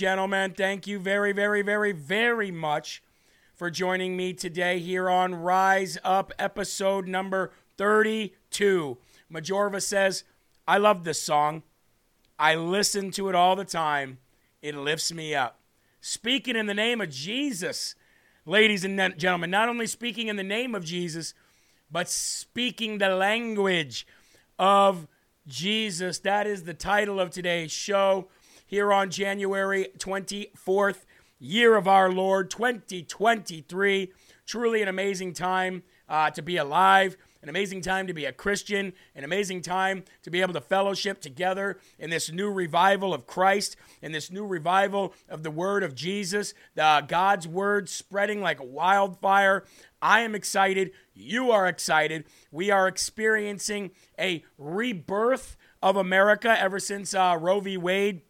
gentlemen, thank you very, very, very, very much for joining me today here on Rise Up, episode number 32. Majorva says, I love this song. I listen to it all the time. It lifts me up. Speaking in the name of Jesus, ladies and gentlemen, not only speaking in the name of Jesus, but speaking the language of Jesus. That is the title of today's show here on January 24th, year of our Lord 2023. Truly an amazing time uh, to be alive, an amazing time to be a Christian, an amazing time to be able to fellowship together in this new revival of Christ, in this new revival of the Word of Jesus, the God's Word spreading like a wildfire. I am excited. You are excited. We are experiencing a rebirth of America ever since uh, Roe v. Wade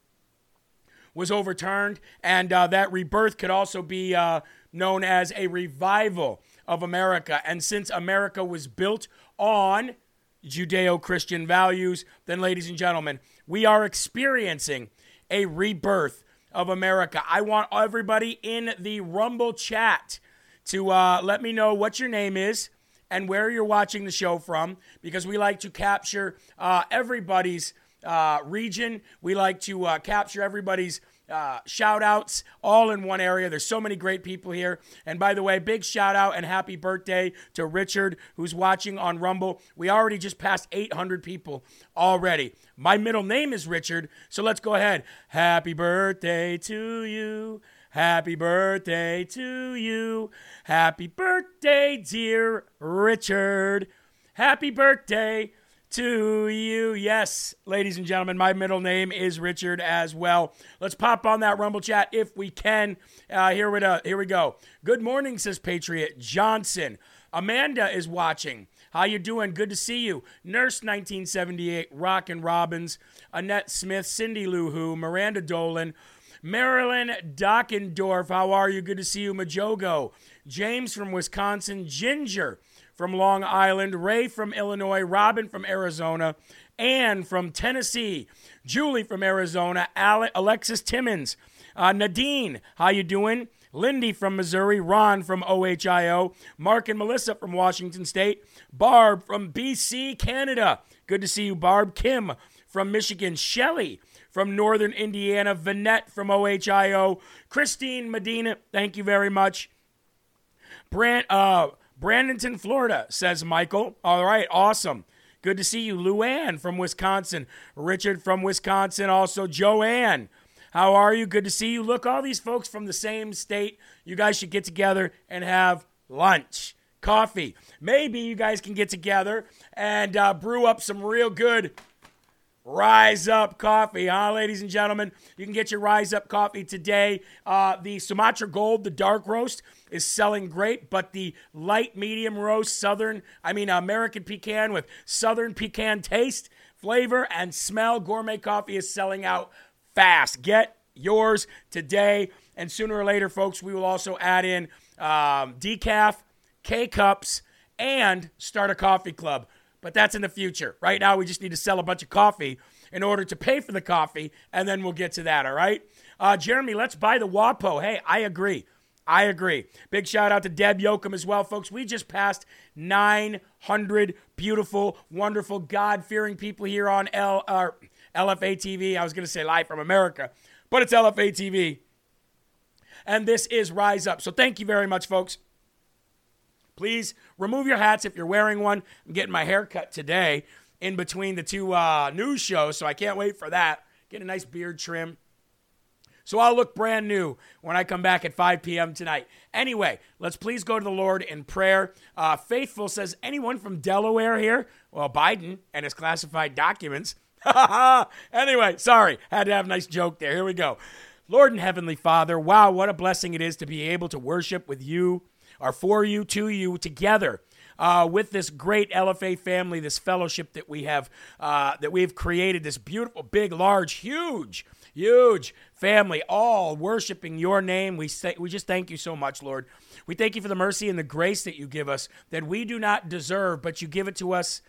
was overturned, and uh, that rebirth could also be uh, known as a revival of America. And since America was built on Judeo Christian values, then, ladies and gentlemen, We are experiencing a rebirth of America. I want everybody in the Rumble chat to uh, let me know what your name is and where you're watching the show from because we like to capture uh, everybody's uh, region. We like to uh, capture everybody's uh, shout outs all in one area. There's so many great people here. And by the way, big shout out and happy birthday to Richard, who's watching on Rumble. We already just passed 800 people already. My middle name is Richard, so let's go ahead. Happy birthday to you. Happy birthday to you. Happy birthday, dear Richard. Happy birthday to you. Yes, ladies and gentlemen, my middle name is Richard as well. Let's pop on that Rumble chat if we can. Uh, here, we, uh, here we go. Good morning, says Patriot Johnson. Amanda is watching. How you doing? Good to see you. Nurse 1978, Rockin' Robbins, Annette Smith, Cindy Lou Who, Miranda Dolan, Marilyn Dockendorf. How are you? Good to see you. Majogo. James from Wisconsin. Ginger from Long Island. Ray from Illinois. Robin from Arizona. Ann from Tennessee. Julie from Arizona. Ale- Alexis Timmons. Uh, Nadine, how you doing? Lindy from Missouri, Ron from OHIO, Mark and Melissa from Washington State, Barb from BC, Canada. Good to see you, Barb. Kim from Michigan, Shelly from Northern Indiana, Vanette from OHIO, Christine Medina, thank you very much. Brand, uh, Brandonton, Florida, says Michael. All right, awesome. Good to see you. Luann from Wisconsin. Richard from Wisconsin. Also, Joanne. How are you? Good to see you. Look, all these folks from the same state. You guys should get together and have lunch, coffee. Maybe you guys can get together and uh, brew up some real good Rise Up Coffee, huh, ladies and gentlemen? You can get your Rise Up Coffee today. Uh, the Sumatra Gold, the dark roast, is selling great, but the light medium roast, Southern, I mean, American pecan with Southern pecan taste, flavor, and smell, gourmet coffee is selling out fast. Get yours today. And sooner or later, folks, we will also add in um, decaf, K cups, and start a coffee club. But that's in the future. Right now, we just need to sell a bunch of coffee in order to pay for the coffee, and then we'll get to that, all right? Uh, Jeremy, let's buy the WAPO. Hey, I agree. I agree. Big shout out to Deb Yoakum as well, folks. We just passed 900 beautiful, wonderful, God fearing people here on L, uh, LFA TV. I was going to say live from America, but it's LFA TV. And this is Rise Up. So thank you very much, folks. Please remove your hats if you're wearing one. I'm getting my hair cut today in between the two uh, news shows, so I can't wait for that. Get a nice beard trim. So I'll look brand new when I come back at 5 p.m. tonight. Anyway, let's please go to the Lord in prayer. Uh, Faithful says, anyone from Delaware here? Well, Biden and his classified documents. anyway, sorry. Had to have a nice joke there. Here we go. Lord and Heavenly Father, wow, what a blessing it is to be able to worship with you or for you, to you, together. Uh, with this great LFA family, this fellowship that we have, uh, that we've created, this beautiful, big, large, huge, huge family, all worshiping your name. We say, we just thank you so much, Lord. We thank you for the mercy and the grace that you give us that we do not deserve, but you give it to us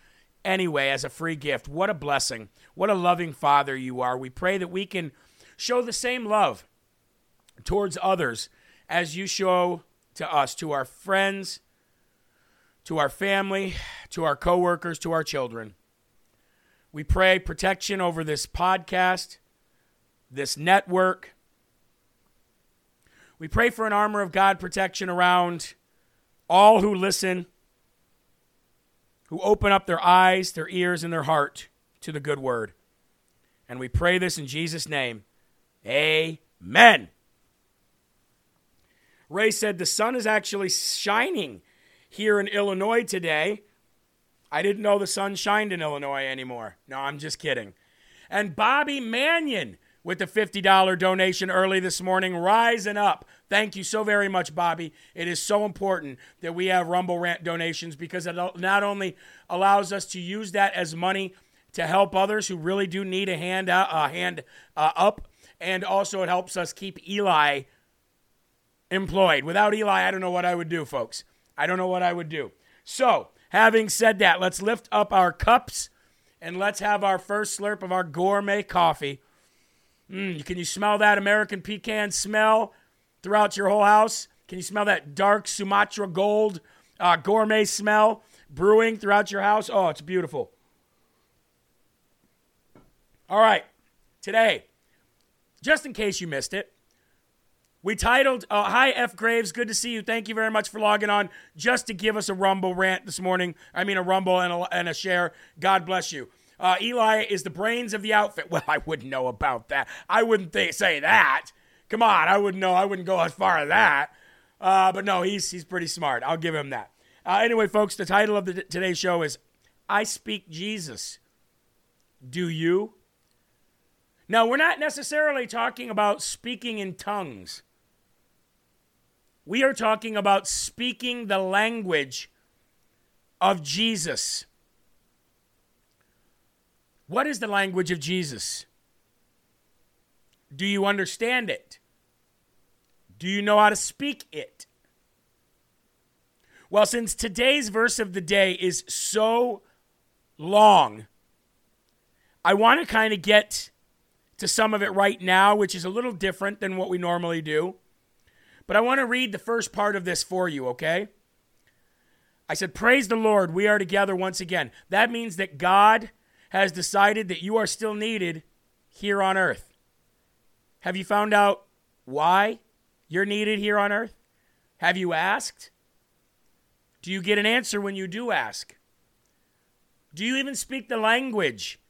anyway as a free gift. What a blessing. What a loving Father you are. We pray that we can show the same love towards others as you show to us, to our friends, to our family, to our coworkers, to our children. We pray protection over this podcast, this network. We pray for an armor of God protection around all who listen, who open up their eyes, their ears, and their heart to the good word. And we pray this in Jesus' name. Amen. Ray said the sun is actually shining here in Illinois today. I didn't know the sun shined in Illinois anymore. No, I'm just kidding. And Bobby Mannion with the $50 donation early this morning, rising up. Thank you so very much, Bobby. It is so important that we have Rumble Rant donations because it not only allows us to use that as money to help others who really do need a hand, uh, a hand uh, up, and also it helps us keep Eli employed. Without Eli, I don't know what I would do, folks. I don't know what I would do. So, having said that, let's lift up our cups and let's have our first slurp of our gourmet coffee. Mm, can you smell that American pecan smell throughout your whole house? Can you smell that dark Sumatra gold uh, gourmet smell brewing throughout your house? Oh, it's beautiful. All right, today, just in case you missed it, we titled, uh, Hi, F. Graves. Good to see you. Thank you very much for logging on just to give us a Rumble rant this morning. I mean, a Rumble and a, and a share. God bless you. Uh, Eli is the brains of the outfit. Well, I wouldn't know about that. I wouldn't th- say that. Come on, I wouldn't know. I wouldn't go as far as that. Uh, but no, he's, he's pretty smart. I'll give him that. Uh, anyway, folks, the title of the, today's show is I Speak Jesus. Do you? Now, we're not necessarily talking about speaking in tongues. We are talking about speaking the language of Jesus. What is the language of Jesus? Do you understand it? Do you know how to speak it? Well, since today's verse of the day is so long, I want to kind of get to some of it right now, which is a little different than what we normally do. But I want to read the first part of this for you, okay? I said, Praise the Lord, we are together once again. That means that God has decided that you are still needed here on earth. Have you found out why you're needed here on earth? Have you asked? Do you get an answer when you do ask? Do you even speak the language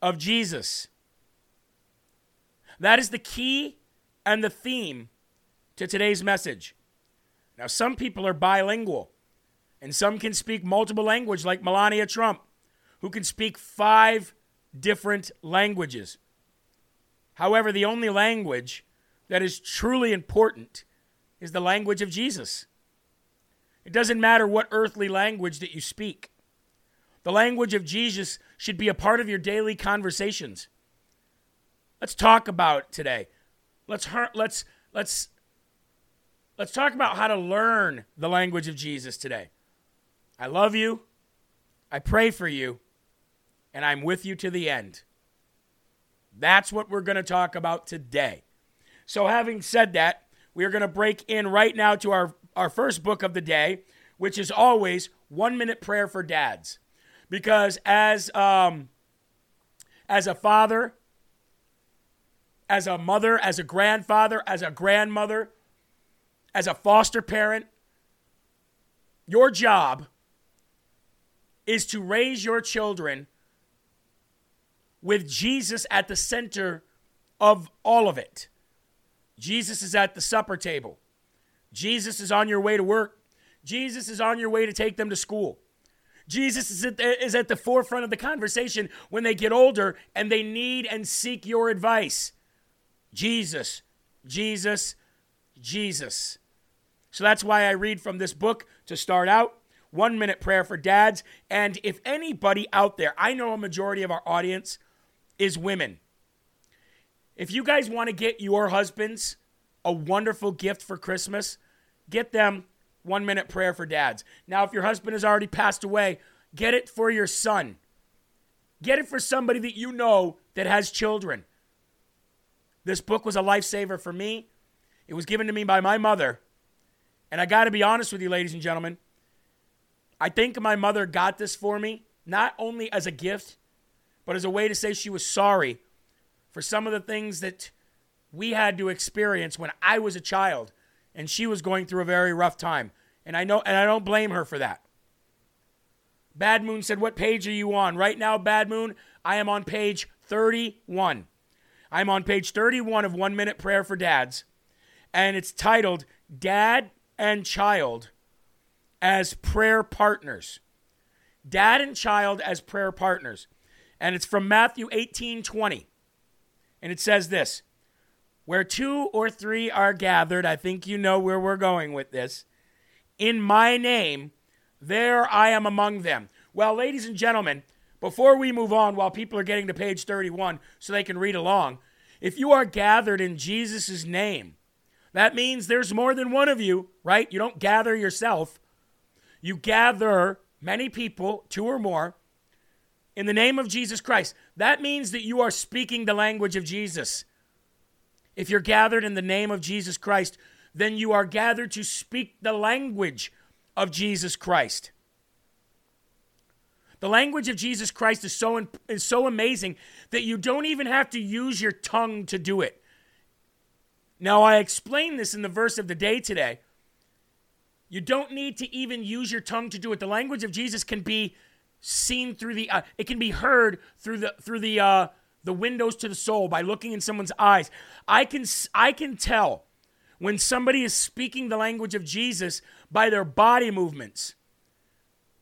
of Jesus? That is the key and the theme to today's message. Now, some people are bilingual, and some can speak multiple languages, like Melania Trump, who can speak five different languages. However, the only language that is truly important is the language of Jesus. It doesn't matter what earthly language that you speak. The language of Jesus should be a part of your daily conversations. Let's talk about today. Let's let's let's let's talk about how to learn the language of Jesus today. I love you. I pray for you, and I'm with you to the end. That's what we're going to talk about today. So, having said that, we are going to break in right now to our, our first book of the day, which is always One Minute Prayer for Dads. Because as, um, as a father, as a mother, as a grandfather, as a grandmother, as a foster parent, your job is to raise your children with Jesus at the center of all of it. Jesus is at the supper table. Jesus is on your way to work. Jesus is on your way to take them to school. Jesus is at, the, is at the forefront of the conversation when they get older and they need and seek your advice. Jesus, Jesus, Jesus. So that's why I read from this book to start out. One minute prayer for dads. And if anybody out there, I know a majority of our audience is women. If you guys want to get your husbands a wonderful gift for Christmas, get them one minute prayer for dads. Now, if your husband has already passed away, get it for your son. Get it for somebody that you know that has children. This book was a lifesaver for me. It was given to me by my mother. And I got to be honest with you, ladies and gentlemen. I think my mother got this for me, not only as a gift, but as a way to say she was sorry for some of the things that we had to experience when I was a child and she was going through a very rough time. And I know and I don't blame her for that. Bad Moon said, "What page are you on?" Right now, Bad Moon, I am on page 31. I'm on page 31 of 1 Minute Prayer for Dads, and it's titled Dad and Child as Prayer Partners. Dad and Child as Prayer Partners. And it's from Matthew 18 20. And it says this Where two or three are gathered, I think you know where we're going with this. In my name, there I am among them. Well, ladies and gentlemen, before we move on, while people are getting to page 31 so they can read along, if you are gathered in Jesus' name, that means there's more than one of you, right? You don't gather yourself. You gather many people, two or more, in the name of Jesus Christ, that means that you are speaking the language of Jesus. If you're gathered in the name of Jesus Christ, then you are gathered to speak the language of Jesus Christ. The language of Jesus Christ is so, is so amazing that you don't even have to use your tongue to do it. Now, I explained this in the verse of the day today. You don't need to even use your tongue to do it. The language of Jesus can be seen through the uh, it can be heard through the through the uh, the windows to the soul by looking in someone's eyes. I can I can tell when somebody is speaking the language of Jesus by their body movements,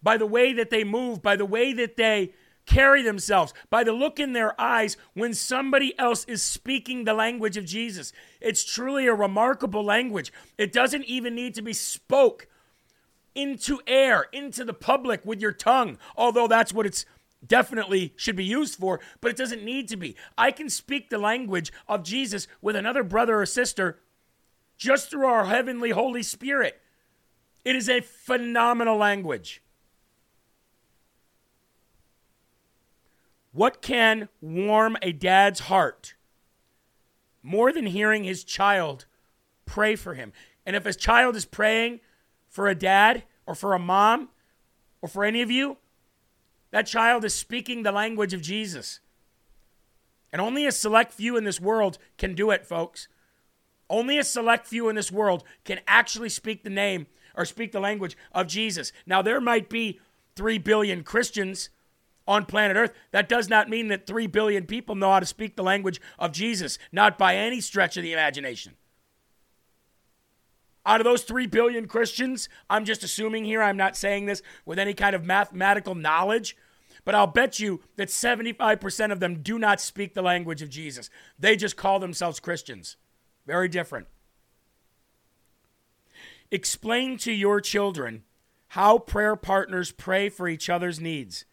by the way that they move, by the way that they carry themselves, by the look in their eyes when somebody else is speaking the language of Jesus. It's truly a remarkable language. It doesn't even need to be spoke into air, into the public with your tongue, although that's what it's definitely should be used for, but it doesn't need to be. I can speak the language of Jesus with another brother or sister just through our heavenly Holy Spirit. It is a phenomenal language. What can warm a dad's heart more than hearing his child pray for him? And if his child is praying for a dad or for a mom or for any of you, that child is speaking the language of Jesus. And only a select few in this world can do it, folks. Only a select few in this world can actually speak the name or speak the language of Jesus. Now, there might be 3 billion Christians on planet Earth. That does not mean that 3 billion people know how to speak the language of Jesus, not by any stretch of the imagination. Out of those 3 billion Christians, I'm just assuming here, I'm not saying this with any kind of mathematical knowledge, but I'll bet you that 75% of them do not speak the language of Jesus. They just call themselves Christians. Very different. Explain to your children how prayer partners pray for each other's needs.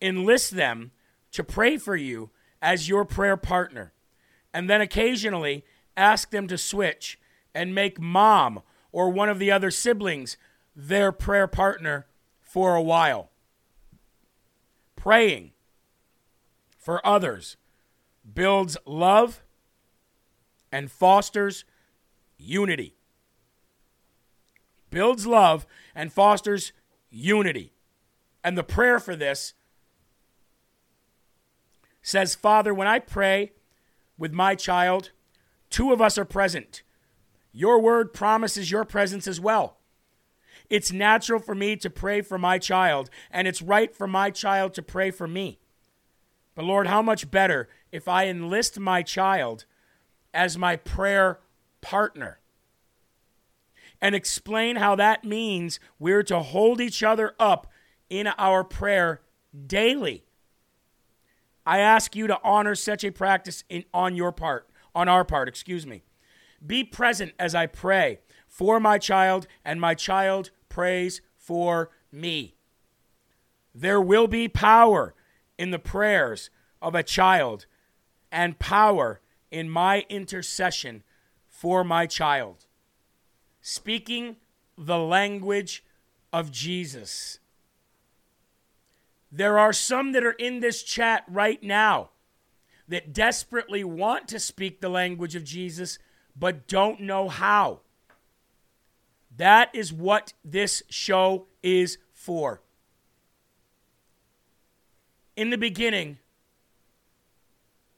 Enlist them to pray for you as your prayer partner. And then occasionally ask them to switch and make mom or one of the other siblings their prayer partner for a while. Praying for others builds love and fosters unity. Builds love and fosters unity. And the prayer for this says, Father, when I pray with my child, two of us are present. Your word promises your presence as well. It's natural for me to pray for my child, and it's right for my child to pray for me. But Lord, how much better if I enlist my child as my prayer partner and explain how that means we're to hold each other up in our prayer daily. I ask you to honor such a practice in, on your part, on our part, excuse me. Be present as I pray for my child, and my child prays for me. There will be power in the prayers of a child and power in my intercession for my child. Speaking the language of Jesus. There are some that are in this chat right now that desperately want to speak the language of Jesus but don't know how. That is what this show is for. In the beginning,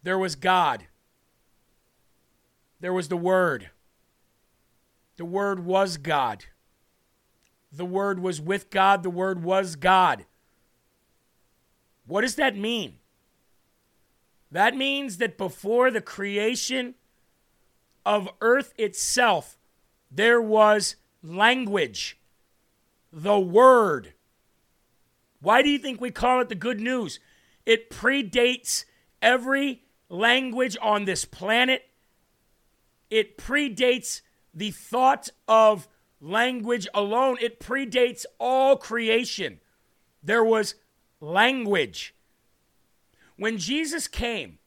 there was God. There was the Word. The Word was God. The Word was with God. The Word was God. What does that mean? That means that before the creation of earth itself, there was language, the Word. Why do you think we call it the good news? It predates every language on this planet. It predates the thought of language alone. It predates all creation. There was language. When Jesus came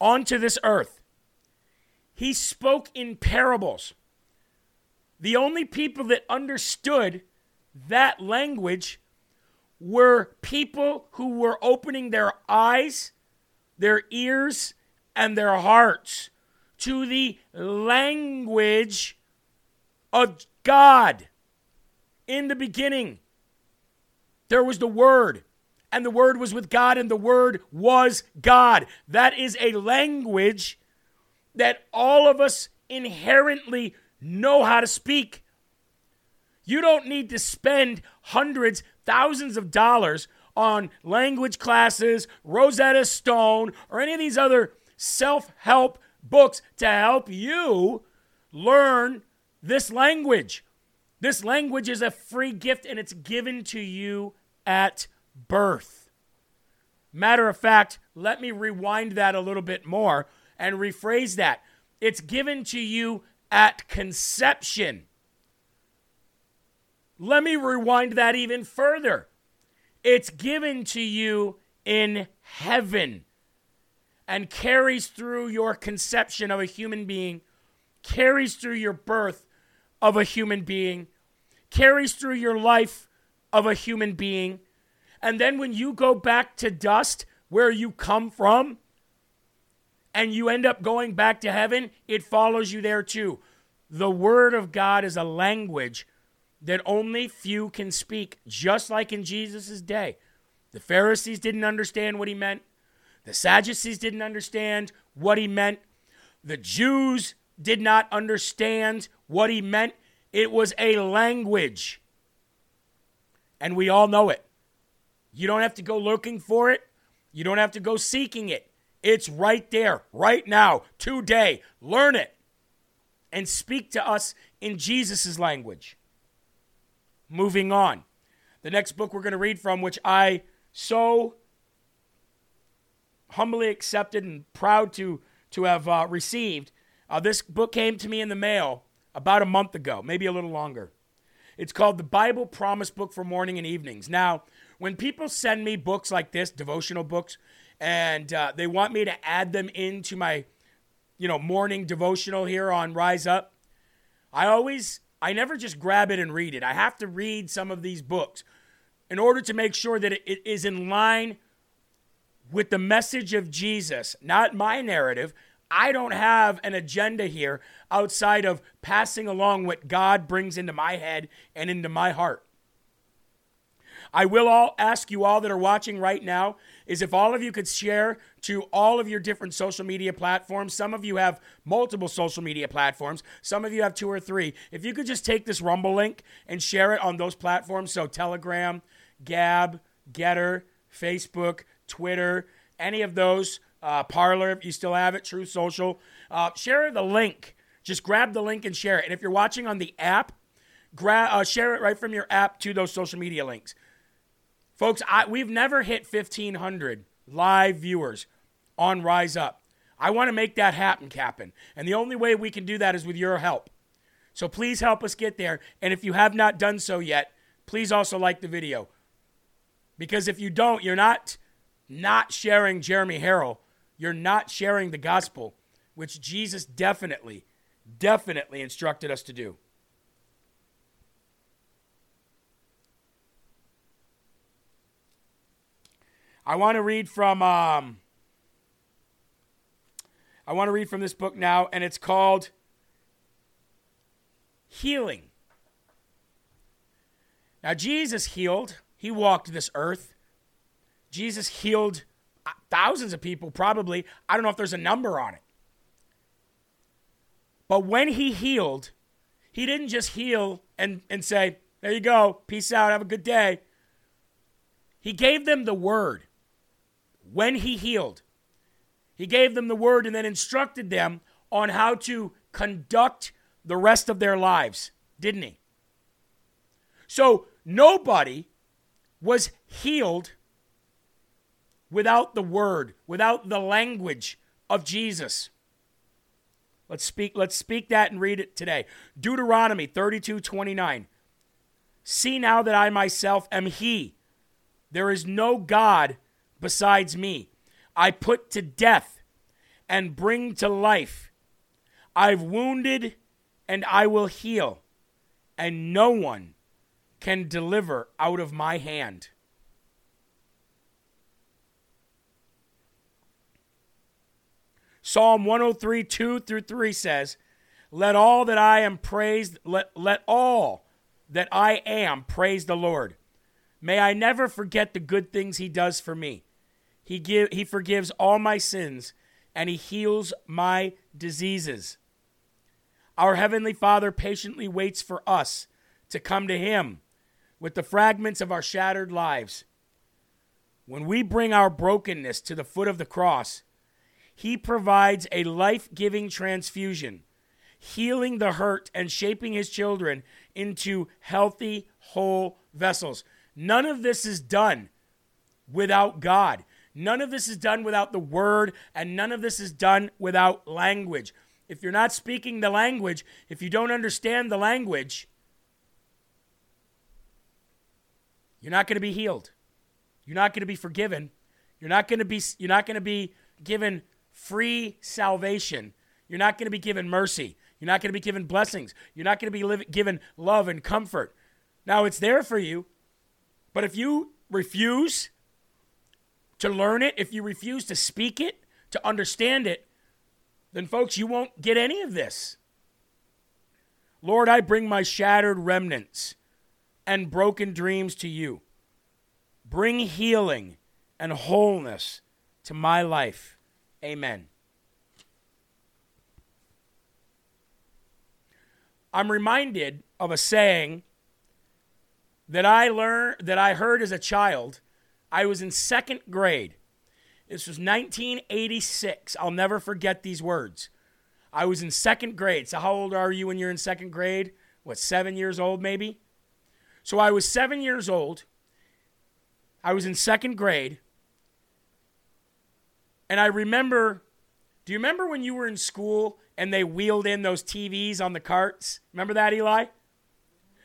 onto this earth, he spoke in parables. The only people that understood that language were people who were opening their eyes, their ears, and their hearts to the language of God. In the beginning, there was the Word, and the Word was with God, and the Word was God. That is a language that all of us inherently know how to speak. You don't need to spend hundreds, thousands of dollars on language classes, Rosetta Stone, or any of these other self help books to help you learn this language. This language is a free gift and it's given to you at birth. Matter of fact, let me rewind that a little bit more and rephrase that. It's given to you at conception. Let me rewind that even further. It's given to you in heaven and carries through your conception of a human being, carries through your birth of a human being, carries through your life of a human being. And then when you go back to dust, where you come from, and you end up going back to heaven, it follows you there too. The Word of God is a language that only few can speak, just like in Jesus' day. The Pharisees didn't understand what he meant, the Sadducees didn't understand what he meant, the Jews did not understand what he meant. It was a language. And we all know it. You don't have to go looking for it. You don't have to go seeking it. It's right there, right now, today. Learn it and speak to us in Jesus' language. Moving on. The next book we're going to read from, which I so humbly accepted and proud to, to have uh, received, uh, this book came to me in the mail about a month ago, maybe a little longer. It's called The Bible Promise Book for Morning and Evenings. Now, when people send me books like this, devotional books, and uh, they want me to add them into my, you know, morning devotional here on Rise Up, I always, I never just grab it and read it. I have to read some of these books in order to make sure that it is in line with the message of Jesus, not my narrative. I don't have an agenda here outside of passing along what God brings into my head and into my heart. I will all ask you all that are watching right now is if all of you could share to all of your different social media platforms. Some of you have multiple social media platforms. Some of you have two or three. If you could just take this Rumble link and share it on those platforms, so Telegram, Gab, Gettr, Facebook, Twitter, any of those, uh, Parler, if you still have it, Truth Social, uh, share the link. Just grab the link and share it. And if you're watching on the app, grab uh, share it right from your app to those social media links. Folks, I, we've never hit 1,500 live viewers on Rise Up. I want to make that happen, Captain. And the only way we can do that is with your help. So please help us get there. And if you have not done so yet, please also like the video. Because if you don't, you're not not sharing Jeremy Harrell. You're not sharing the gospel, which Jesus definitely, definitely instructed us to do. I want to read from um, I want to read from this book now, and it's called Healing. Now, Jesus healed. He walked this earth. Jesus healed uh, thousands of people, probably. I don't know if there's a number on it. But when he healed, he didn't just heal and, and say, There you go, peace out, have a good day. He gave them the word when he healed. He gave them the word and then instructed them on how to conduct the rest of their lives, didn't he? So nobody was healed without the word, without the language of Jesus. Let's speak, let's speak that and read it today. Deuteronomy 32 29. See now that I myself am He. There is no God besides me. I put to death and bring to life. I've wounded and I will heal, and no one can deliver out of my hand. Psalm 103, 2 through 3 says, Let all that I am praised, let, let all that I am praise the Lord. May I never forget the good things he does for me. He, give, he forgives all my sins and he heals my diseases. Our Heavenly Father patiently waits for us to come to him with the fragments of our shattered lives. When we bring our brokenness to the foot of the cross, he provides a life giving transfusion, healing the hurt and shaping his children into healthy, whole vessels. None of this is done without God. None of this is done without the word, and none of this is done without language. If you're not speaking the language, if you don't understand the language, you're not going to be healed. You're not going to be forgiven. You're not going to be you're not going to be given free salvation. You're not going to be given mercy. You're not going to be given blessings. You're not going to be given love and comfort. Now it's there for you, but if you refuse to learn it, if you refuse to speak it, to understand it, then folks, you won't get any of this. Lord, I bring my shattered remnants and broken dreams to you. Bring healing and wholeness to my life. Amen. I'm reminded of a saying that I learned that I heard as a child. I was in second grade. This was 1986. I'll never forget these words. I was in second grade. So how old are you when you're in second grade? What, seven years old maybe? So I was seven years old. I was in second grade. And I remember, do you remember when you were in school and they wheeled in those TVs on the carts? Remember that, Eli?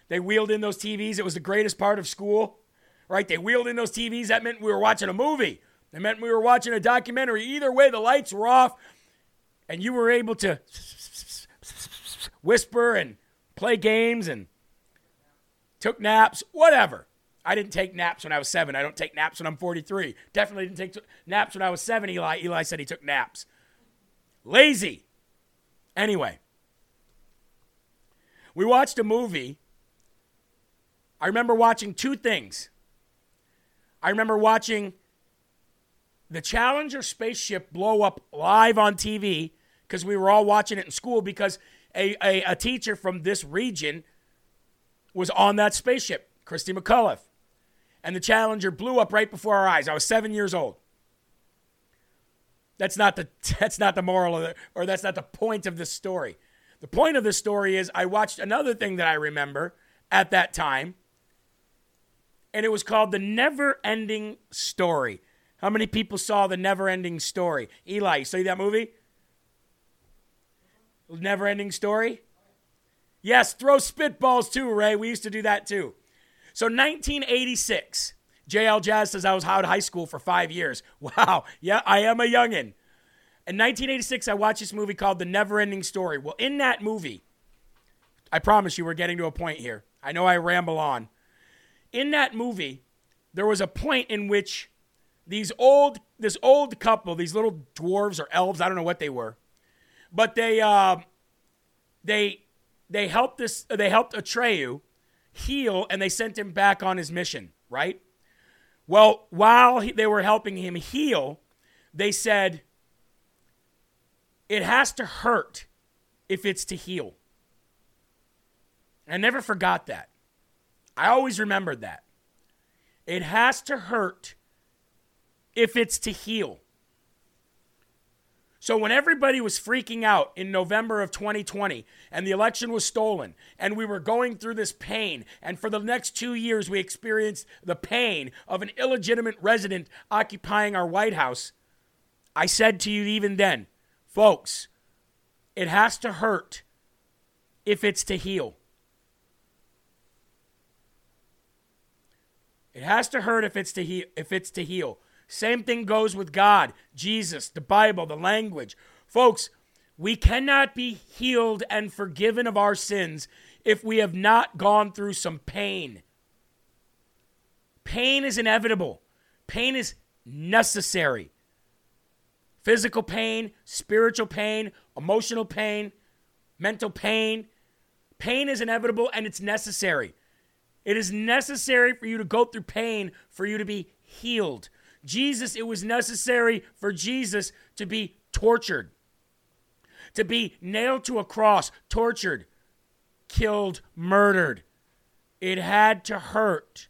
They wheeled in those TVs. It was the greatest part of school, right? They wheeled in those TVs. That meant we were watching a movie. That meant we were watching a documentary. Either way, the lights were off and you were able to whisper and play games and took naps, whatever. I didn't take naps when I was seven. I don't take naps when I'm 43. Definitely didn't take naps when I was seven, Eli. Eli said he took naps. Lazy. Anyway, we watched a movie. I remember watching two things. I remember watching the Challenger spaceship blow up live on TV because we were all watching it in school because a, a, a teacher from this region was on that spaceship, Christy McCullough. And the Challenger blew up right before our eyes. I was seven years old. That's not the that's not the moral of the or that's not the point of this story. The point of this story is I watched another thing that I remember at that time, and it was called The Never Ending Story. How many people saw The Never Ending Story? Eli, you see that movie? Never Ending Story? Yes, throw spitballs too, Ray. We used to do that too. So 1986. JL Jazz says I was out of high school for five years. Wow. Yeah, I am a youngin'. In 1986, I watched this movie called The Never Ending Story. Well, in that movie, I promise you we're getting to a point here. I know I ramble on. In that movie, there was a point in which these old this old couple, these little dwarves or elves, I don't know what they were, but they uh, they they helped this they helped Atreyu heal and they sent him back on his mission, right? Well, while he, they were helping him heal, they said it has to hurt if it's to heal. I never forgot that. I always remembered that. It has to hurt if it's to heal. So when everybody was freaking out in November of 2020 and the election was stolen and we were going through this pain and for the next 2 years we experienced the pain of an illegitimate resident occupying our White House, I said to you even then, folks, it has to hurt if it's to heal. It has to hurt if it's to heal, if it's to heal. Same thing goes with God, Jesus, the Bible, the language. Folks, we cannot be healed and forgiven of our sins if we have not gone through some pain. Pain is inevitable. Pain is necessary. physical pain, spiritual pain, emotional pain, mental pain. Pain is inevitable and it's necessary. It is necessary for you to go through pain for you to be healed. Jesus, it was necessary for Jesus to be tortured, to be nailed to a cross, tortured, killed, murdered. It had to hurt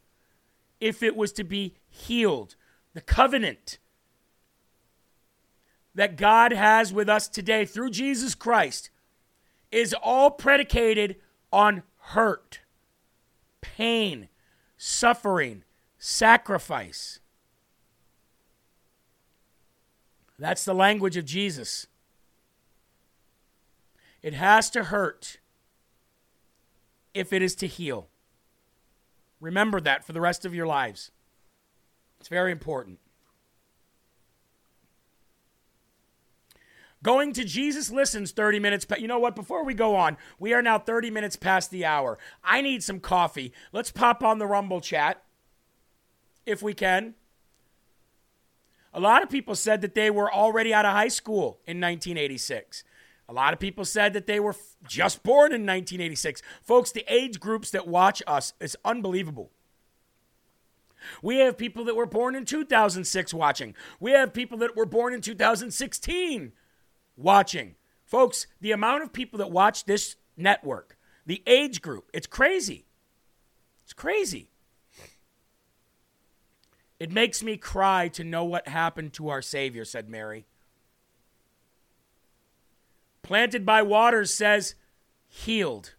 if it was to be healed. The covenant that God has with us today through Jesus Christ is all predicated on hurt, pain, suffering, sacrifice. That's the language of Jesus. It has to hurt if it is to heal. Remember that for the rest of your lives. It's very important. Going to Jesus Listens 30 minutes. Pa- you know what? Before we go on, we are now 30 minutes past the hour. I need some coffee. Let's pop on the Rumble chat if we can. A lot of people said that they were already out of high school in 1986. A lot of people said that they were f- just born in 1986. Folks, the age groups that watch us is unbelievable. We have people that were born in 2006 watching. We have people that were born in 2016 watching. Folks, the amount of people that watch this network, the age group, it's crazy. It's crazy. It makes me cry to know what happened to our Savior, said Mary. Planted by waters says healed.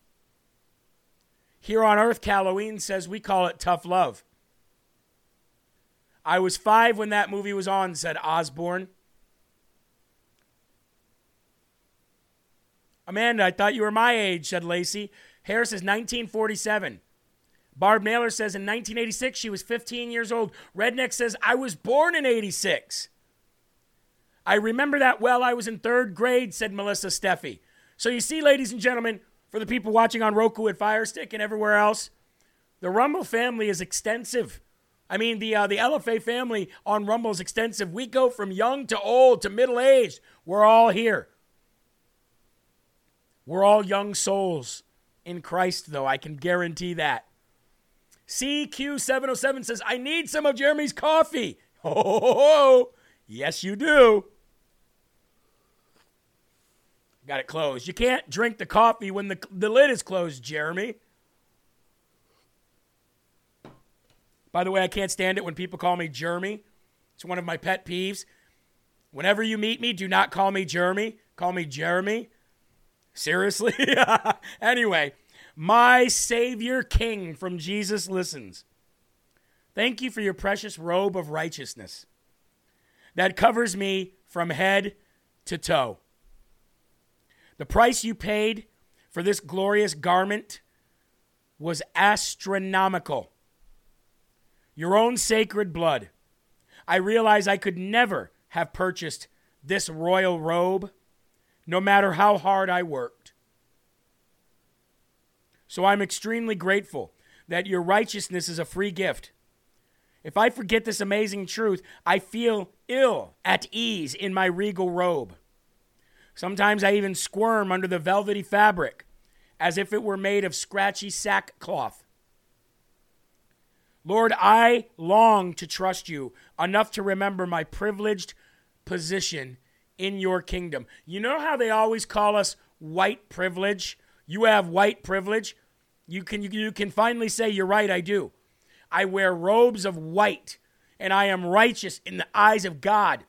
Here on earth, Halloween says we call it tough love. I was five when that movie was on, said Osborne. Amanda, I thought you were my age, said Lacey. Harris is 1947. Barb Naylor says in 1986 she was 15 years old. Redneck says I was born in 86. I remember that well. I was in third grade, said Melissa Steffi. So you see, ladies and gentlemen, for the people watching on Roku at Firestick and everywhere else, the Rumble family is extensive. I mean, the uh, the LFA family on Rumble is extensive. We go from young to old to middle aged. We're all here. We're all young souls in Christ, though. I can guarantee that. CQ707 says, I need some of Jeremy's coffee. Oh, yes, you do. Got it closed. You can't drink the coffee when the, the lid is closed, Jeremy. By the way, I can't stand it when people call me Jeremy. It's one of my pet peeves. Whenever you meet me, do not call me Jeremy. Call me Jeremy. Seriously? anyway, my Savior King from Jesus listens. Thank you for your precious robe of righteousness that covers me from head to toe. The price you paid for this glorious garment was astronomical. Your own sacred blood. I realize I could never have purchased this royal robe, no matter how hard I worked. So I'm extremely grateful that your righteousness is a free gift. If I forget this amazing truth, I feel ill at ease in my regal robe. Sometimes I even squirm under the velvety fabric as if it were made of scratchy sackcloth. Lord, I long to trust you enough to remember my privileged position in your kingdom. You know how they always call us white privilege? You have white privilege. You can, you, you can finally say, You're right, I do. I wear robes of white, and I am righteous in the eyes of God,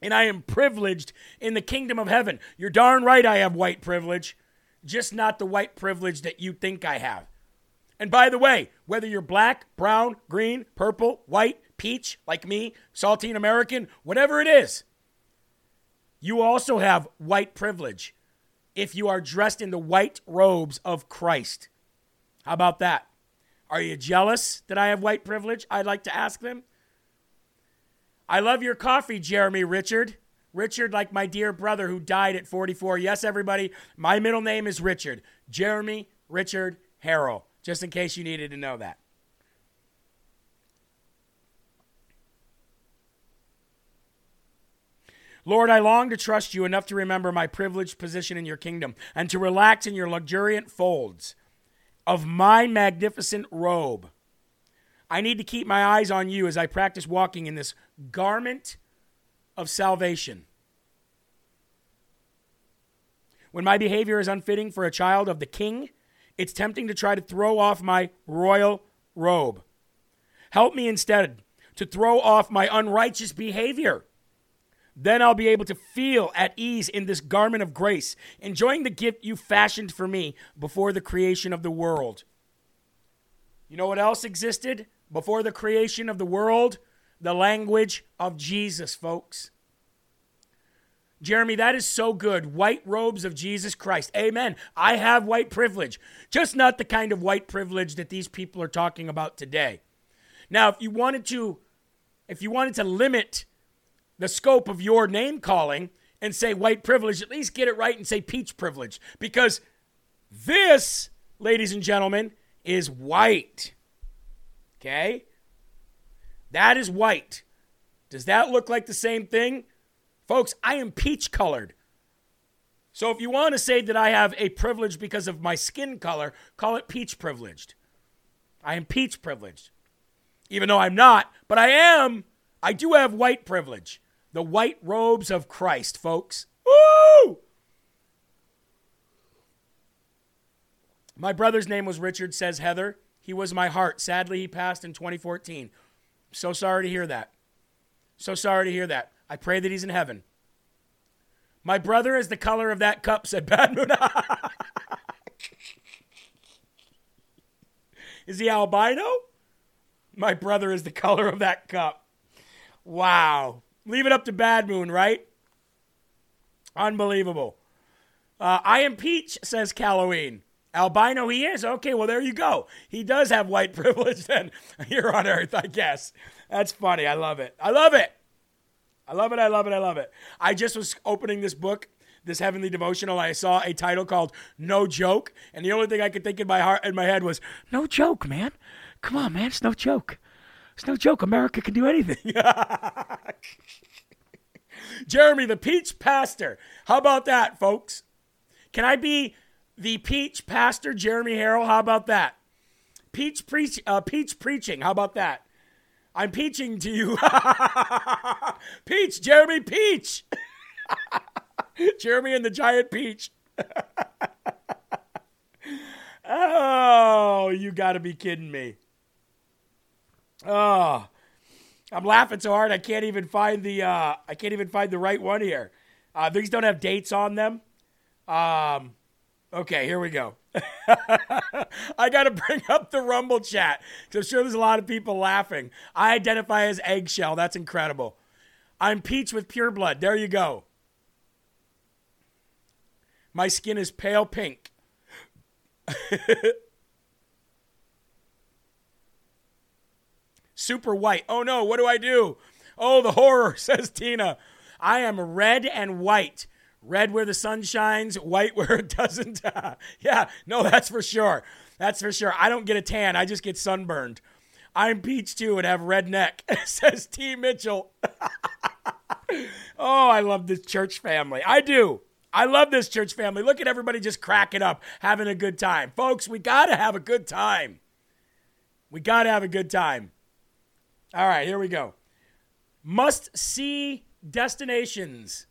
and I am privileged in the kingdom of heaven. You're darn right, I have white privilege, just not the white privilege that you think I have. And by the way, whether you're black, brown, green, purple, white, peach, like me, saltine American, whatever it is, you also have white privilege if you are dressed in the white robes of Christ. How about that? Are you jealous that I have white privilege? I'd like to ask them. I love your coffee, Jeremy Richard. Richard, like my dear brother who died at 44. Yes, everybody, my middle name is Richard. Jeremy Richard Harrell, just in case you needed to know that. Lord, I long to trust you enough to remember my privileged position in your kingdom and to relax in your luxuriant folds of my magnificent robe. I need to keep my eyes on you as I practice walking in this garment of salvation. When my behavior is unfitting for a child of the king, it's tempting to try to throw off my royal robe. Help me instead to throw off my unrighteous behavior. Then I'll be able to feel at ease in this garment of grace, enjoying the gift you fashioned for me before the creation of the world. You know what else existed before the creation of the world? The language of Jesus, folks. Jeremy, that is so good. White robes of Jesus Christ. Amen. I have white privilege, just not the kind of white privilege that these people are talking about today. Now, if you wanted to if you wanted to limit the scope of your name calling and say white privilege, at least get it right and say peach privilege because this, ladies and gentlemen, is white. Okay? That is white. Does that look like the same thing? Folks, I am peach colored. So if you want to say that I have a privilege because of my skin color, call it peach privileged. I am peach privileged. Even though I'm not, but I am. I do have white privilege. The white robes of Christ, folks. Woo! My brother's name was Richard, says Heather. He was my heart. Sadly, he passed in 2014. So sorry to hear that. So sorry to hear that. I pray that he's in heaven. My brother is the color of that cup, said Bad Moon. is he albino? My brother is the color of that cup. Wow. Leave it up to Bad Moon, right? Unbelievable. Uh, I am Peach, says Halloween. Albino he is. Okay, well, there you go. He does have white privilege then here on Earth, I guess. That's funny. I love it. I love it. I love it. I love it. I love it. I just was opening this book, this heavenly devotional. I saw a title called "No Joke," and the only thing I could think in my heart, in my head, was "No joke, man. Come on, man. It's no joke. It's no joke. America can do anything." Jeremy, the Peach Pastor. How about that, folks? Can I be the Peach Pastor, Jeremy Harrell? How about that? Peach preach, uh, Peach preaching. How about that? I'm peaching to you. Peach, Jeremy Peach. Jeremy and the giant peach. oh, you got to be kidding me. Oh, I'm laughing so hard I can't even find the uh, I can't even find the right one here. Uh, these don't have dates on them. Um, okay, here we go. I got to bring up the Rumble chat because I'm sure there's a lot of people laughing. I identify as eggshell. That's incredible. I'm peach with pure blood. There you go. My skin is pale pink. Super white. Oh no, what do I do? Oh, the horror, says Tina. I am red and white. Red where the sun shines, white where it doesn't. yeah, no, that's for sure. That's for sure. I don't get a tan, I just get sunburned. I'm peach too and have red neck, says T. Mitchell. oh, I love this church family. I do. I love this church family. Look at everybody just cracking up, having a good time. Folks, we got to have a good time. We got to have a good time. All right, here we go. Must see destinations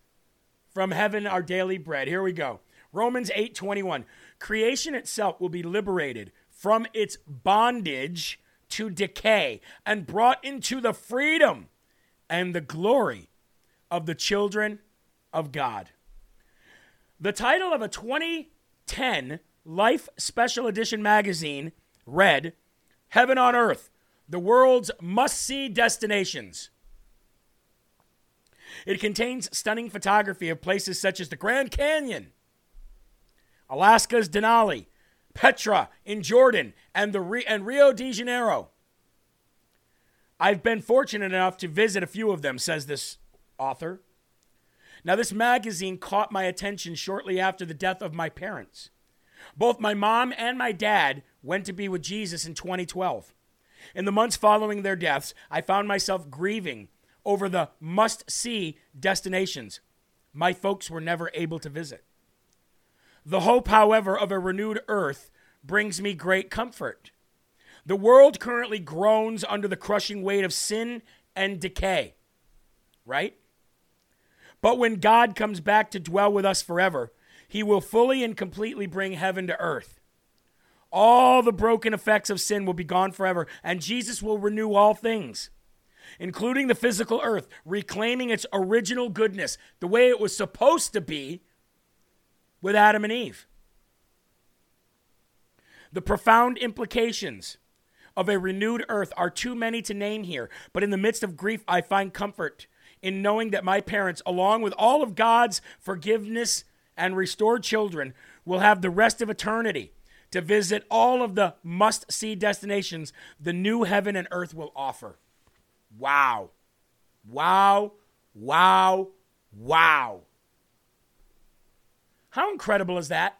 from heaven our daily bread. Here we go. Romans 8:21. Creation itself will be liberated from its bondage to decay and brought into the freedom and the glory of the children of God. The title of a 2010 Life Special Edition magazine read Heaven on Earth, the world's must see destinations. It contains stunning photography of places such as the Grand Canyon, Alaska's Denali, Petra in Jordan, and, the and Rio de Janeiro. I've been fortunate enough to visit a few of them, says this author. Now, this magazine caught my attention shortly after the death of my parents. Both my mom and my dad went to be with Jesus in 2012. In the months following their deaths, I found myself grieving over the must see destinations my folks were never able to visit. The hope, however, of a renewed earth brings me great comfort. The world currently groans under the crushing weight of sin and decay, right? But when God comes back to dwell with us forever, he will fully and completely bring heaven to earth. All the broken effects of sin will be gone forever, and Jesus will renew all things, including the physical earth, reclaiming its original goodness, the way it was supposed to be with Adam and Eve. The profound implications of a renewed earth are too many to name here, but in the midst of grief, I find comfort in knowing that my parents, along with all of God's forgiveness and restored children, will have the rest of eternity to visit all of the must see destinations the new heaven and earth will offer. Wow. Wow. Wow. Wow. How incredible is that?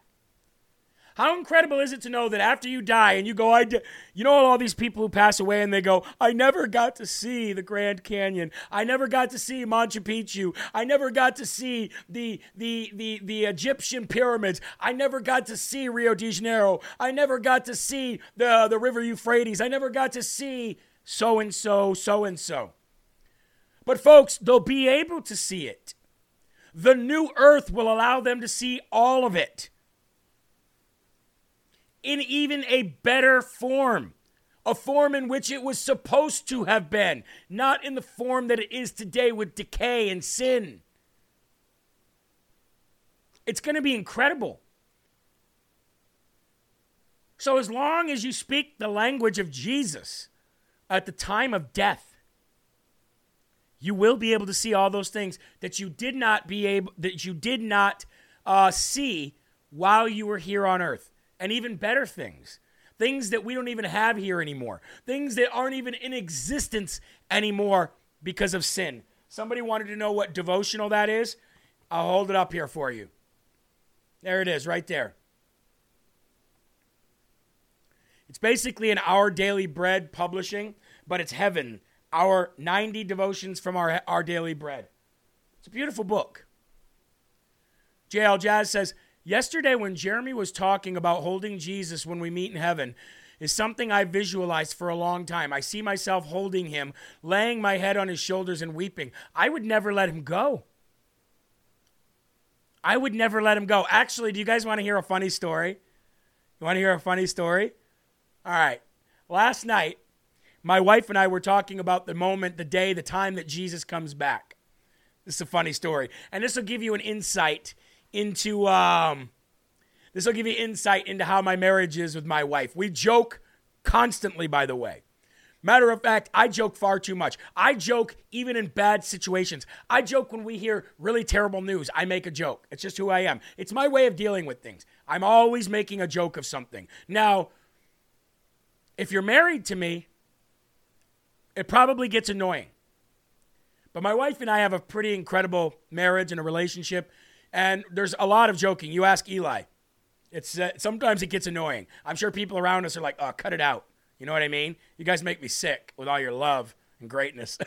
How incredible is it to know that after you die and you go, I, di-, you know, all these people who pass away and they go, I never got to see the Grand Canyon. I never got to see Machu Picchu. I never got to see the the the the Egyptian pyramids. I never got to see Rio de Janeiro. I never got to see the the River Euphrates. I never got to see so and so, so and so. But folks, they'll be able to see it. The new earth will allow them to see all of it in even a better form. A form in which it was supposed to have been, not in the form that it is today with decay and sin. It's going to be incredible. So, as long as you speak the language of Jesus at the time of death, you will be able to see all those things that you did not be able that you did not uh, see while you were here on earth and even better things. Things that we don't even have here anymore. Things that aren't even in existence anymore because of sin. Somebody wanted to know what devotional that is. I'll hold it up here for you. There it is, right there. It's basically an Our Daily Bread publishing, but it's heaven. Our 90 devotions from our, our daily bread. It's a beautiful book. JL Jazz says, Yesterday, when Jeremy was talking about holding Jesus when we meet in heaven, is something I visualized for a long time. I see myself holding him, laying my head on his shoulders and weeping. I would never let him go. I would never let him go. Actually, do you guys want to hear a funny story? You want to hear a funny story? All right. Last night, my wife and I were talking about the moment, the day, the time that Jesus comes back. This is a funny story. And this will give you an insight into um, this will give you insight into how my marriage is with my wife. We joke constantly, by the way. Matter of fact, I joke far too much. I joke even in bad situations. I joke when we hear really terrible news. I make a joke. It's just who I am. It's my way of dealing with things. I'm always making a joke of something. Now, if you're married to me, it probably gets annoying. But my wife and I have a pretty incredible marriage and a relationship. And there's a lot of joking. You ask Eli. It's uh, sometimes it gets annoying. I'm sure people around us are like, "Oh, cut it out." You know what I mean? You guys make me sick with all your love and greatness.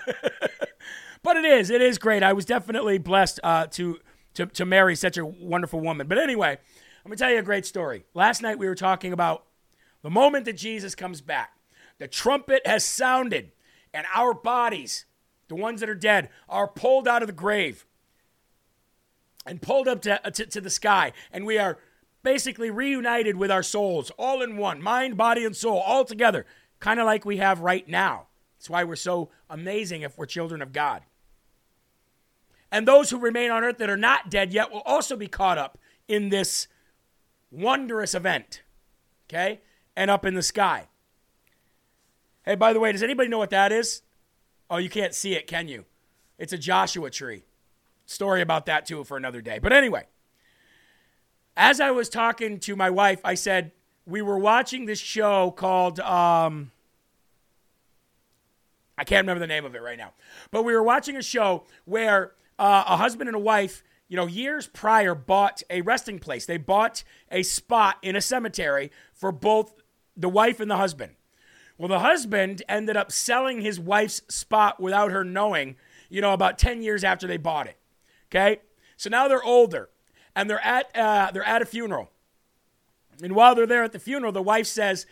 but it is, it is great. I was definitely blessed uh, to to to marry such a wonderful woman. But anyway, I'm gonna tell you a great story. Last night we were talking about the moment that Jesus comes back. The trumpet has sounded, and our bodies, the ones that are dead, are pulled out of the grave and pulled up to, uh, to, to, the sky. And we are basically reunited with our souls, all in one mind, body, and soul, all together, kind of like we have right now. That's why we're so amazing if we're children of God. And those who remain on earth that are not dead yet will also be caught up in this wondrous event, okay? And up in the sky. Hey, by the way, does anybody know what that is? Oh, you can't see it, can you? It's a Joshua tree. Story about that too for another day. But anyway, as I was talking to my wife, I said, we were watching this show called, um, I can't remember the name of it right now, but we were watching a show where uh, a husband and a wife, you know, years prior bought a resting place. They bought a spot in a cemetery for both the wife and the husband. Well, the husband ended up selling his wife's spot without her knowing you know, about 10 years after they bought it. Okay? So now they're older and they're at uh, they're at a funeral. And while they're there at the funeral, the wife says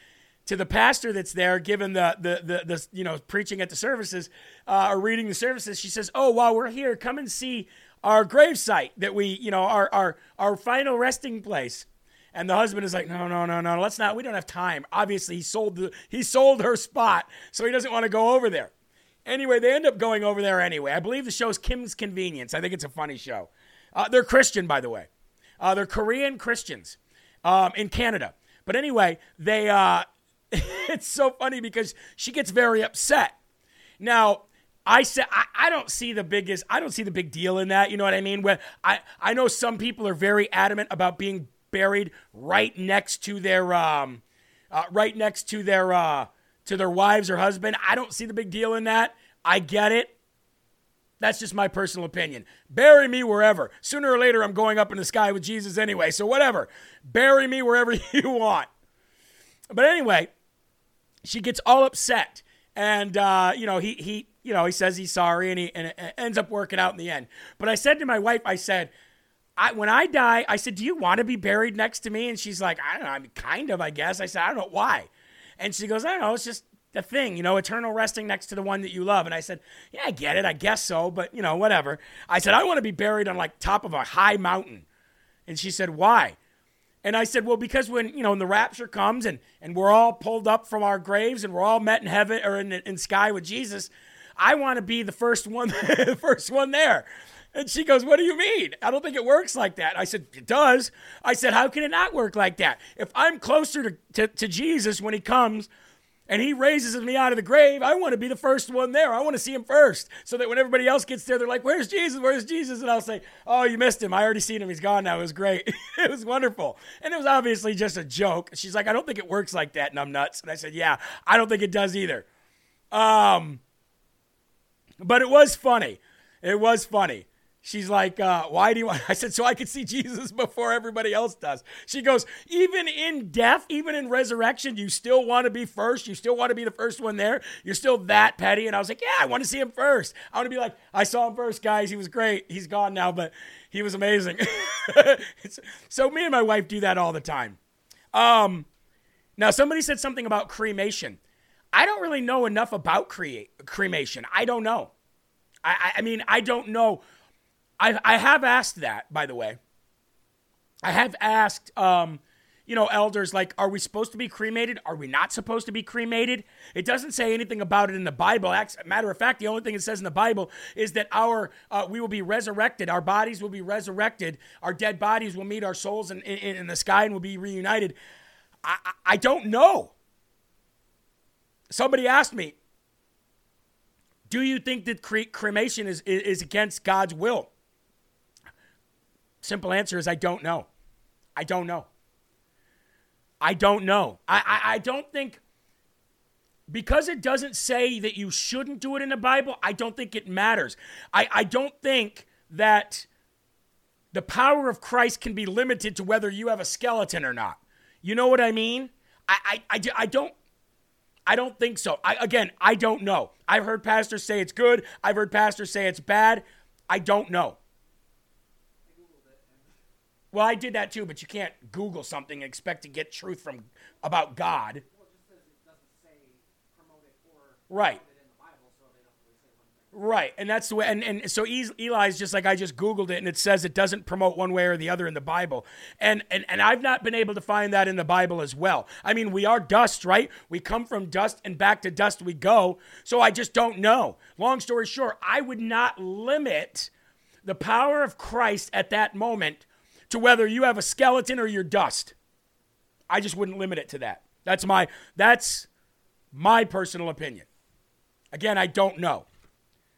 to the pastor that's there, given the the the, the you know preaching at the services uh, or reading the services, she says, "Oh, while we're here, come and see our gravesite that we you know our our our final resting place." And the husband is like, "No, no, no, no, let's not. We don't have time. Obviously, he sold the he sold her spot, so he doesn't want to go over there." Anyway, they end up going over there anyway. I believe the show's Kim's Convenience. I think it's a funny show. Uh, they're Christian, by the way. Uh, they're Korean Christians um, in Canada. But anyway, they uh, it's so funny because she gets very upset. Now, I said I, don't see the biggest I don't see the big deal in that. You know what I mean? Where I, I know some people are very adamant about being buried right next to their um, uh, right next to their uh, to their wives or husband. I don't see the big deal in that. I get it. That's just my personal opinion. Bury me wherever. Sooner or later, I'm going up in the sky with Jesus anyway. So whatever. Bury me wherever you want. But anyway, she gets all upset, and uh, you know he he you know he says he's sorry, and he and ends up working out in the end. But I said to my wife, I said. I, when I die, I said, "Do you want to be buried next to me?" And she's like, "I don't know. I mean, kind of, I guess." I said, "I don't know why." And she goes, "I don't know. It's just the thing, you know, eternal resting next to the one that you love." And I said, "Yeah, I get it. I guess so, but you know, whatever." I said, "I want to be buried on like top of a high mountain." And she said, "Why?" And I said, well, because when, you know, when the rapture comes and, and we're all pulled up from our graves and we're all met in heaven or in, in sky with Jesus, I want to be the first one, the first one there. And she goes, what do you mean? I don't think it works like that. I said, it does. I said, how can it not work like that? If I'm closer to, to, to Jesus when he comes and he raises me out of the grave, I want to be the first one there. I want to see him first so that when everybody else gets there, they're like, Where's Jesus? Where's Jesus? And I'll say, Oh, you missed him. I already seen him. He's gone now. It was great. it was wonderful. And it was obviously just a joke. She's like, I don't think it works like that, and I'm nuts. And I said, Yeah, I don't think it does either. Um, but it was funny. It was funny. She's like, uh, why do you want? I said, so I could see Jesus before everybody else does. She goes, even in death, even in resurrection, you still want to be first. You still want to be the first one there. You're still that petty. And I was like, yeah, I want to see him first. I want to be like, I saw him first, guys. He was great. He's gone now, but he was amazing. so me and my wife do that all the time. Um, now somebody said something about cremation. I don't really know enough about create cremation. I don't know. I, I, I mean, I don't know I, I have asked that, by the way. I have asked, um, you know, elders, like, are we supposed to be cremated? Are we not supposed to be cremated? It doesn't say anything about it in the Bible. Matter of fact, the only thing it says in the Bible is that our uh, we will be resurrected. Our bodies will be resurrected. Our dead bodies will meet our souls in, in, in the sky and will be reunited. I, I, I don't know. Somebody asked me, do you think that cre- cremation is, is against God's will? Simple answer is I don't know. I don't know. I don't know. I, I, I, don't think, because it doesn't say that you shouldn't do it in the Bible, I don't think it matters. I, I don't think that the power of Christ can be limited to whether you have a skeleton or not. You know what I mean? I, I, I, I don't. I don't think so. I, again, I don't know. I've heard pastors say it's good. I've heard pastors say it's bad. I don't know. Well, I did that too, but you can't Google something and expect to get truth from about God. Right. Right, and that's the way. And, and so Eli's just like I just Googled it, and it says it doesn't promote one way or the other in the Bible. And and and I've not been able to find that in the Bible as well. I mean, we are dust, right? We come from dust, and back to dust we go. So I just don't know. Long story short, I would not limit the power of Christ at that moment to whether you have a skeleton or you're dust. I just wouldn't limit it to that. That's my that's my personal opinion. Again, I don't know.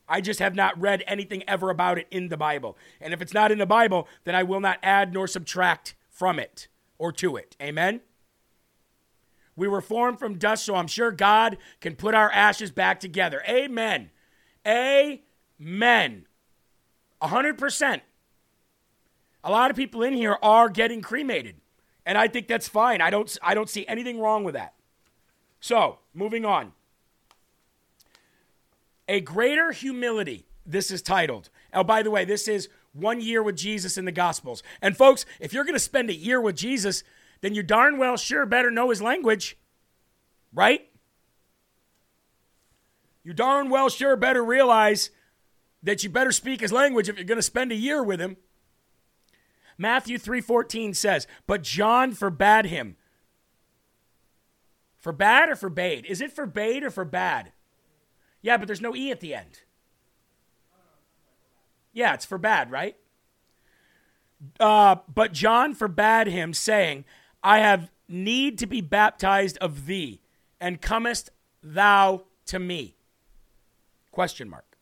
I just have not read anything ever about it in the Bible. And if it's not in the Bible, then I will not add nor subtract from it or to it. Amen. We were formed from dust, so I'm sure God can put our ashes back together. Amen. Amen. 100%. A lot of people in here are getting cremated. And I think that's fine. I don't I don't see anything wrong with that. So, moving on. A greater humility this is titled. Oh, by the way, this is one year with Jesus in the Gospels. And folks, if you're going to spend a year with Jesus, then you darn well sure better know his language, right? You darn well sure better realize that you better speak his language if you're going to spend a year with him. Matthew 3:14 says, "But John forbade him." Forbade or forbade? Is it forbade or forbade? Yeah, but there's no e at the end. Yeah, it's forbade, right? Uh, but John forbade him, saying, I have need to be baptized of thee, and comest thou to me? Question mark.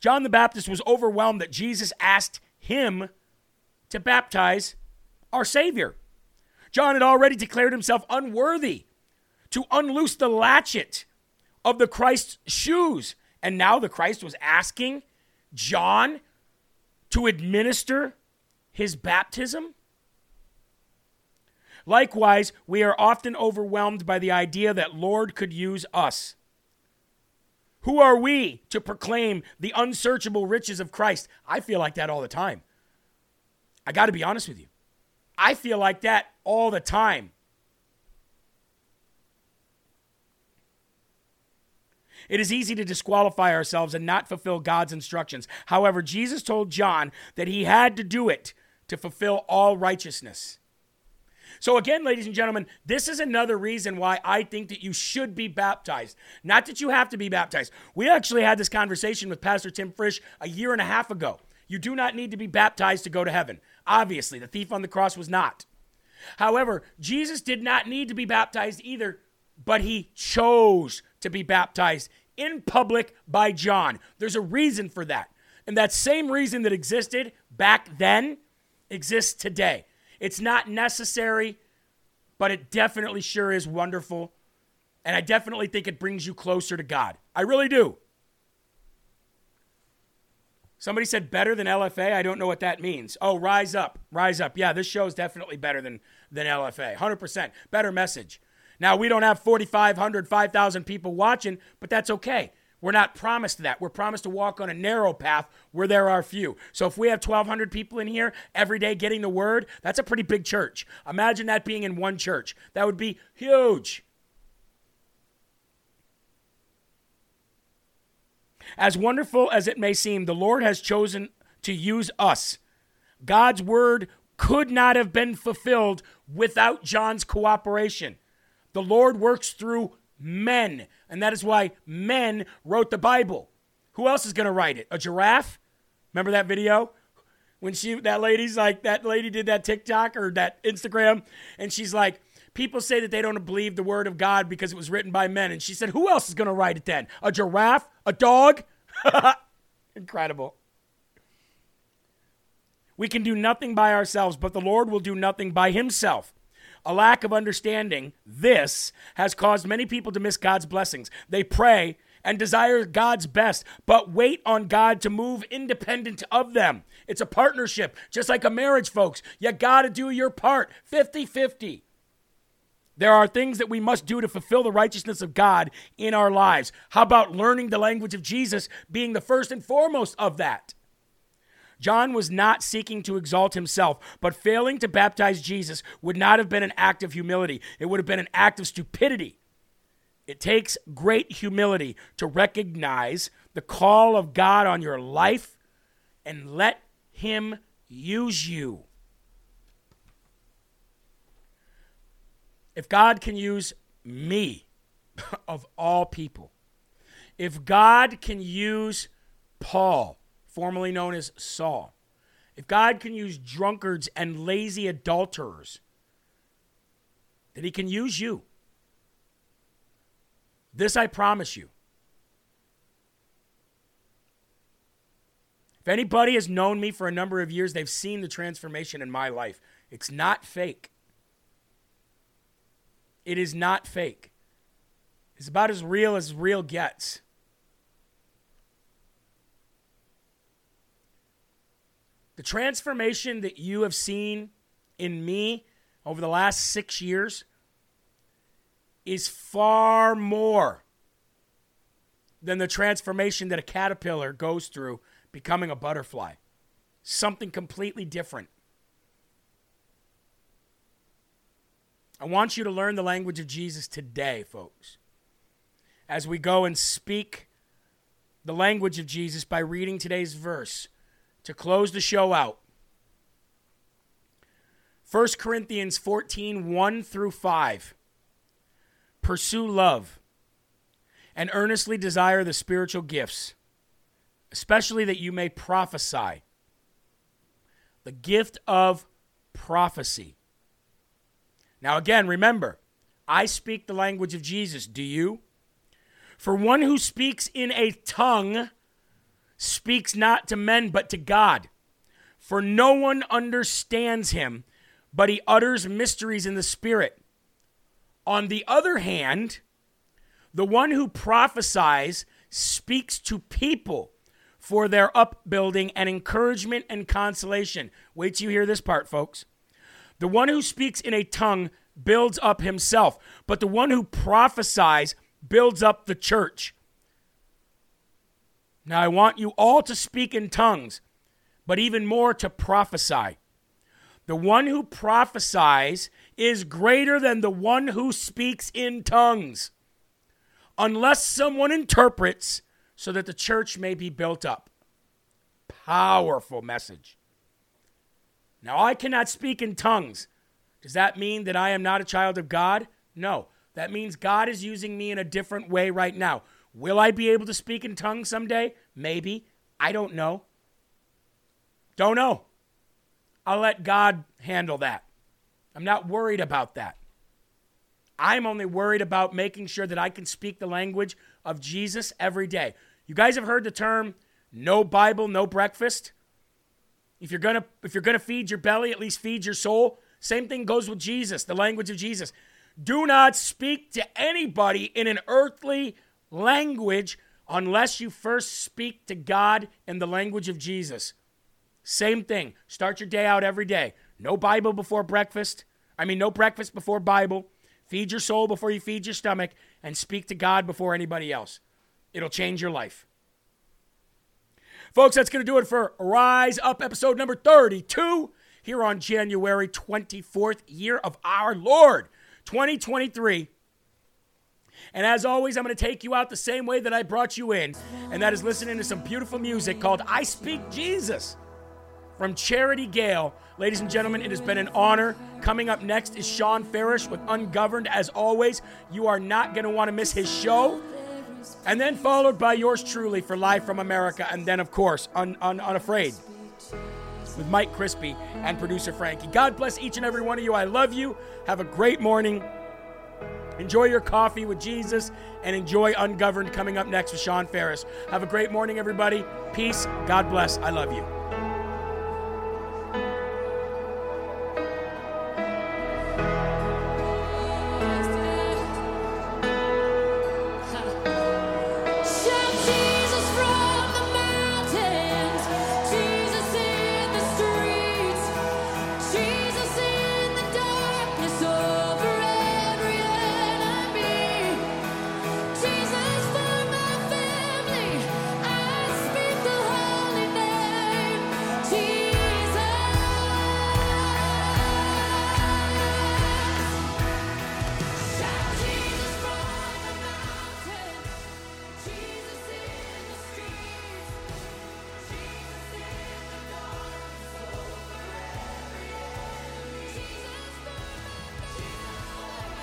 John the Baptist was overwhelmed that Jesus asked him to baptize our Savior. John had already declared himself unworthy to unloose the latchet of the Christ's shoes. And now the Christ was asking John to administer his baptism? Likewise, we are often overwhelmed by the idea that Lord could use us. Who are we to proclaim the unsearchable riches of Christ? I feel like that all the time. I got to be honest with you. I feel like that all the time. It is easy to disqualify ourselves and not fulfill God's instructions. However, Jesus told John that he had to do it to fulfill all righteousness. So, again, ladies and gentlemen, this is another reason why I think that you should be baptized. Not that you have to be baptized. We actually had this conversation with Pastor Tim Frisch a year and a half ago. You do not need to be baptized to go to heaven. Obviously, the thief on the cross was not. However, Jesus did not need to be baptized either, but he chose to be baptized in public by John. There's a reason for that. And that same reason that existed back then exists today. It's not necessary, but it definitely sure is wonderful. And I definitely think it brings you closer to God. I really do. Somebody said better than LFA. I don't know what that means. Oh, rise up. Rise up. Yeah, this show is definitely better than, than LFA. 100%. Better message. Now, we don't have 4,500, 5,000 people watching, but that's okay. We're not promised that. We're promised to walk on a narrow path where there are few. So if we have 1,200 people in here every day getting the word, that's a pretty big church. Imagine that being in one church. That would be huge. As wonderful as it may seem, the Lord has chosen to use us. God's word could not have been fulfilled without John's cooperation. The Lord works through men, and that is why men wrote the Bible. Who else is going to write it? A giraffe? Remember that video? When she that lady's like that lady did that TikTok or that Instagram and she's like people say that they don't believe the word of God because it was written by men and she said who else is going to write it then? A giraffe? A dog? Incredible. We can do nothing by ourselves, but the Lord will do nothing by himself. A lack of understanding this has caused many people to miss God's blessings. They pray and desire God's best, but wait on God to move independent of them. It's a partnership, just like a marriage, folks. You got to do your part 50 50. There are things that we must do to fulfill the righteousness of God in our lives. How about learning the language of Jesus being the first and foremost of that? John was not seeking to exalt himself, but failing to baptize Jesus would not have been an act of humility. It would have been an act of stupidity. It takes great humility to recognize the call of God on your life and let Him use you. If God can use me, of all people, if God can use Paul, formerly known as Saul, if God can use drunkards and lazy adulterers, then He can use you. This I promise you. If anybody has known me for a number of years, they've seen the transformation in my life. It's not fake. It is not fake. It's about as real as real gets. The transformation that you have seen in me over the last six years is far more than the transformation that a caterpillar goes through becoming a butterfly. Something completely different. I want you to learn the language of Jesus today, folks. As we go and speak the language of Jesus by reading today's verse to close the show out. 1 Corinthians 14 1 through 5. Pursue love and earnestly desire the spiritual gifts, especially that you may prophesy. The gift of prophecy. Now, again, remember, I speak the language of Jesus. Do you? For one who speaks in a tongue speaks not to men but to God. For no one understands him, but he utters mysteries in the Spirit. On the other hand, the one who prophesies speaks to people for their upbuilding and encouragement and consolation. Wait till you hear this part, folks. The one who speaks in a tongue builds up himself, but the one who prophesies builds up the church. Now, I want you all to speak in tongues, but even more to prophesy. The one who prophesies is greater than the one who speaks in tongues, unless someone interprets so that the church may be built up. Powerful message. Now, I cannot speak in tongues. Does that mean that I am not a child of God? No. That means God is using me in a different way right now. Will I be able to speak in tongues someday? Maybe. I don't know. Don't know. I'll let God handle that. I'm not worried about that. I'm only worried about making sure that I can speak the language of Jesus every day. You guys have heard the term no Bible, no breakfast? If you're to if you're to feed your belly, at least feed your soul. Same thing goes with Jesus, the language of Jesus. Do not speak to anybody in an earthly language unless you first speak to God in the language of Jesus. Same thing. Start your day out every day. No Bible before breakfast. I mean, no breakfast before Bible. Feed your soul before you feed your stomach and speak to God before anybody else. It'll change your life. Folks, that's going to do it for Rise Up episode number 32 here on January 24th, year of our Lord, 2023. And as always, I'm going to take you out the same way that I brought you in, and that is listening to some beautiful music called I Speak Jesus from Charity Gayle. Ladies and gentlemen, it has been an honor. Coming up next is Shawn Farash with Ungoverned. As always, you are not going to want to miss his show. And then followed by yours truly for Live from America. And then, of course, un- un- Unafraid with Mike Crispi and producer Frankie. God bless each and every one of you. I love you. Have a great morning. Enjoy your coffee with Jesus and enjoy Ungoverned coming up next with Shawn Farash. Have a great morning, everybody. Peace. God bless. I love you.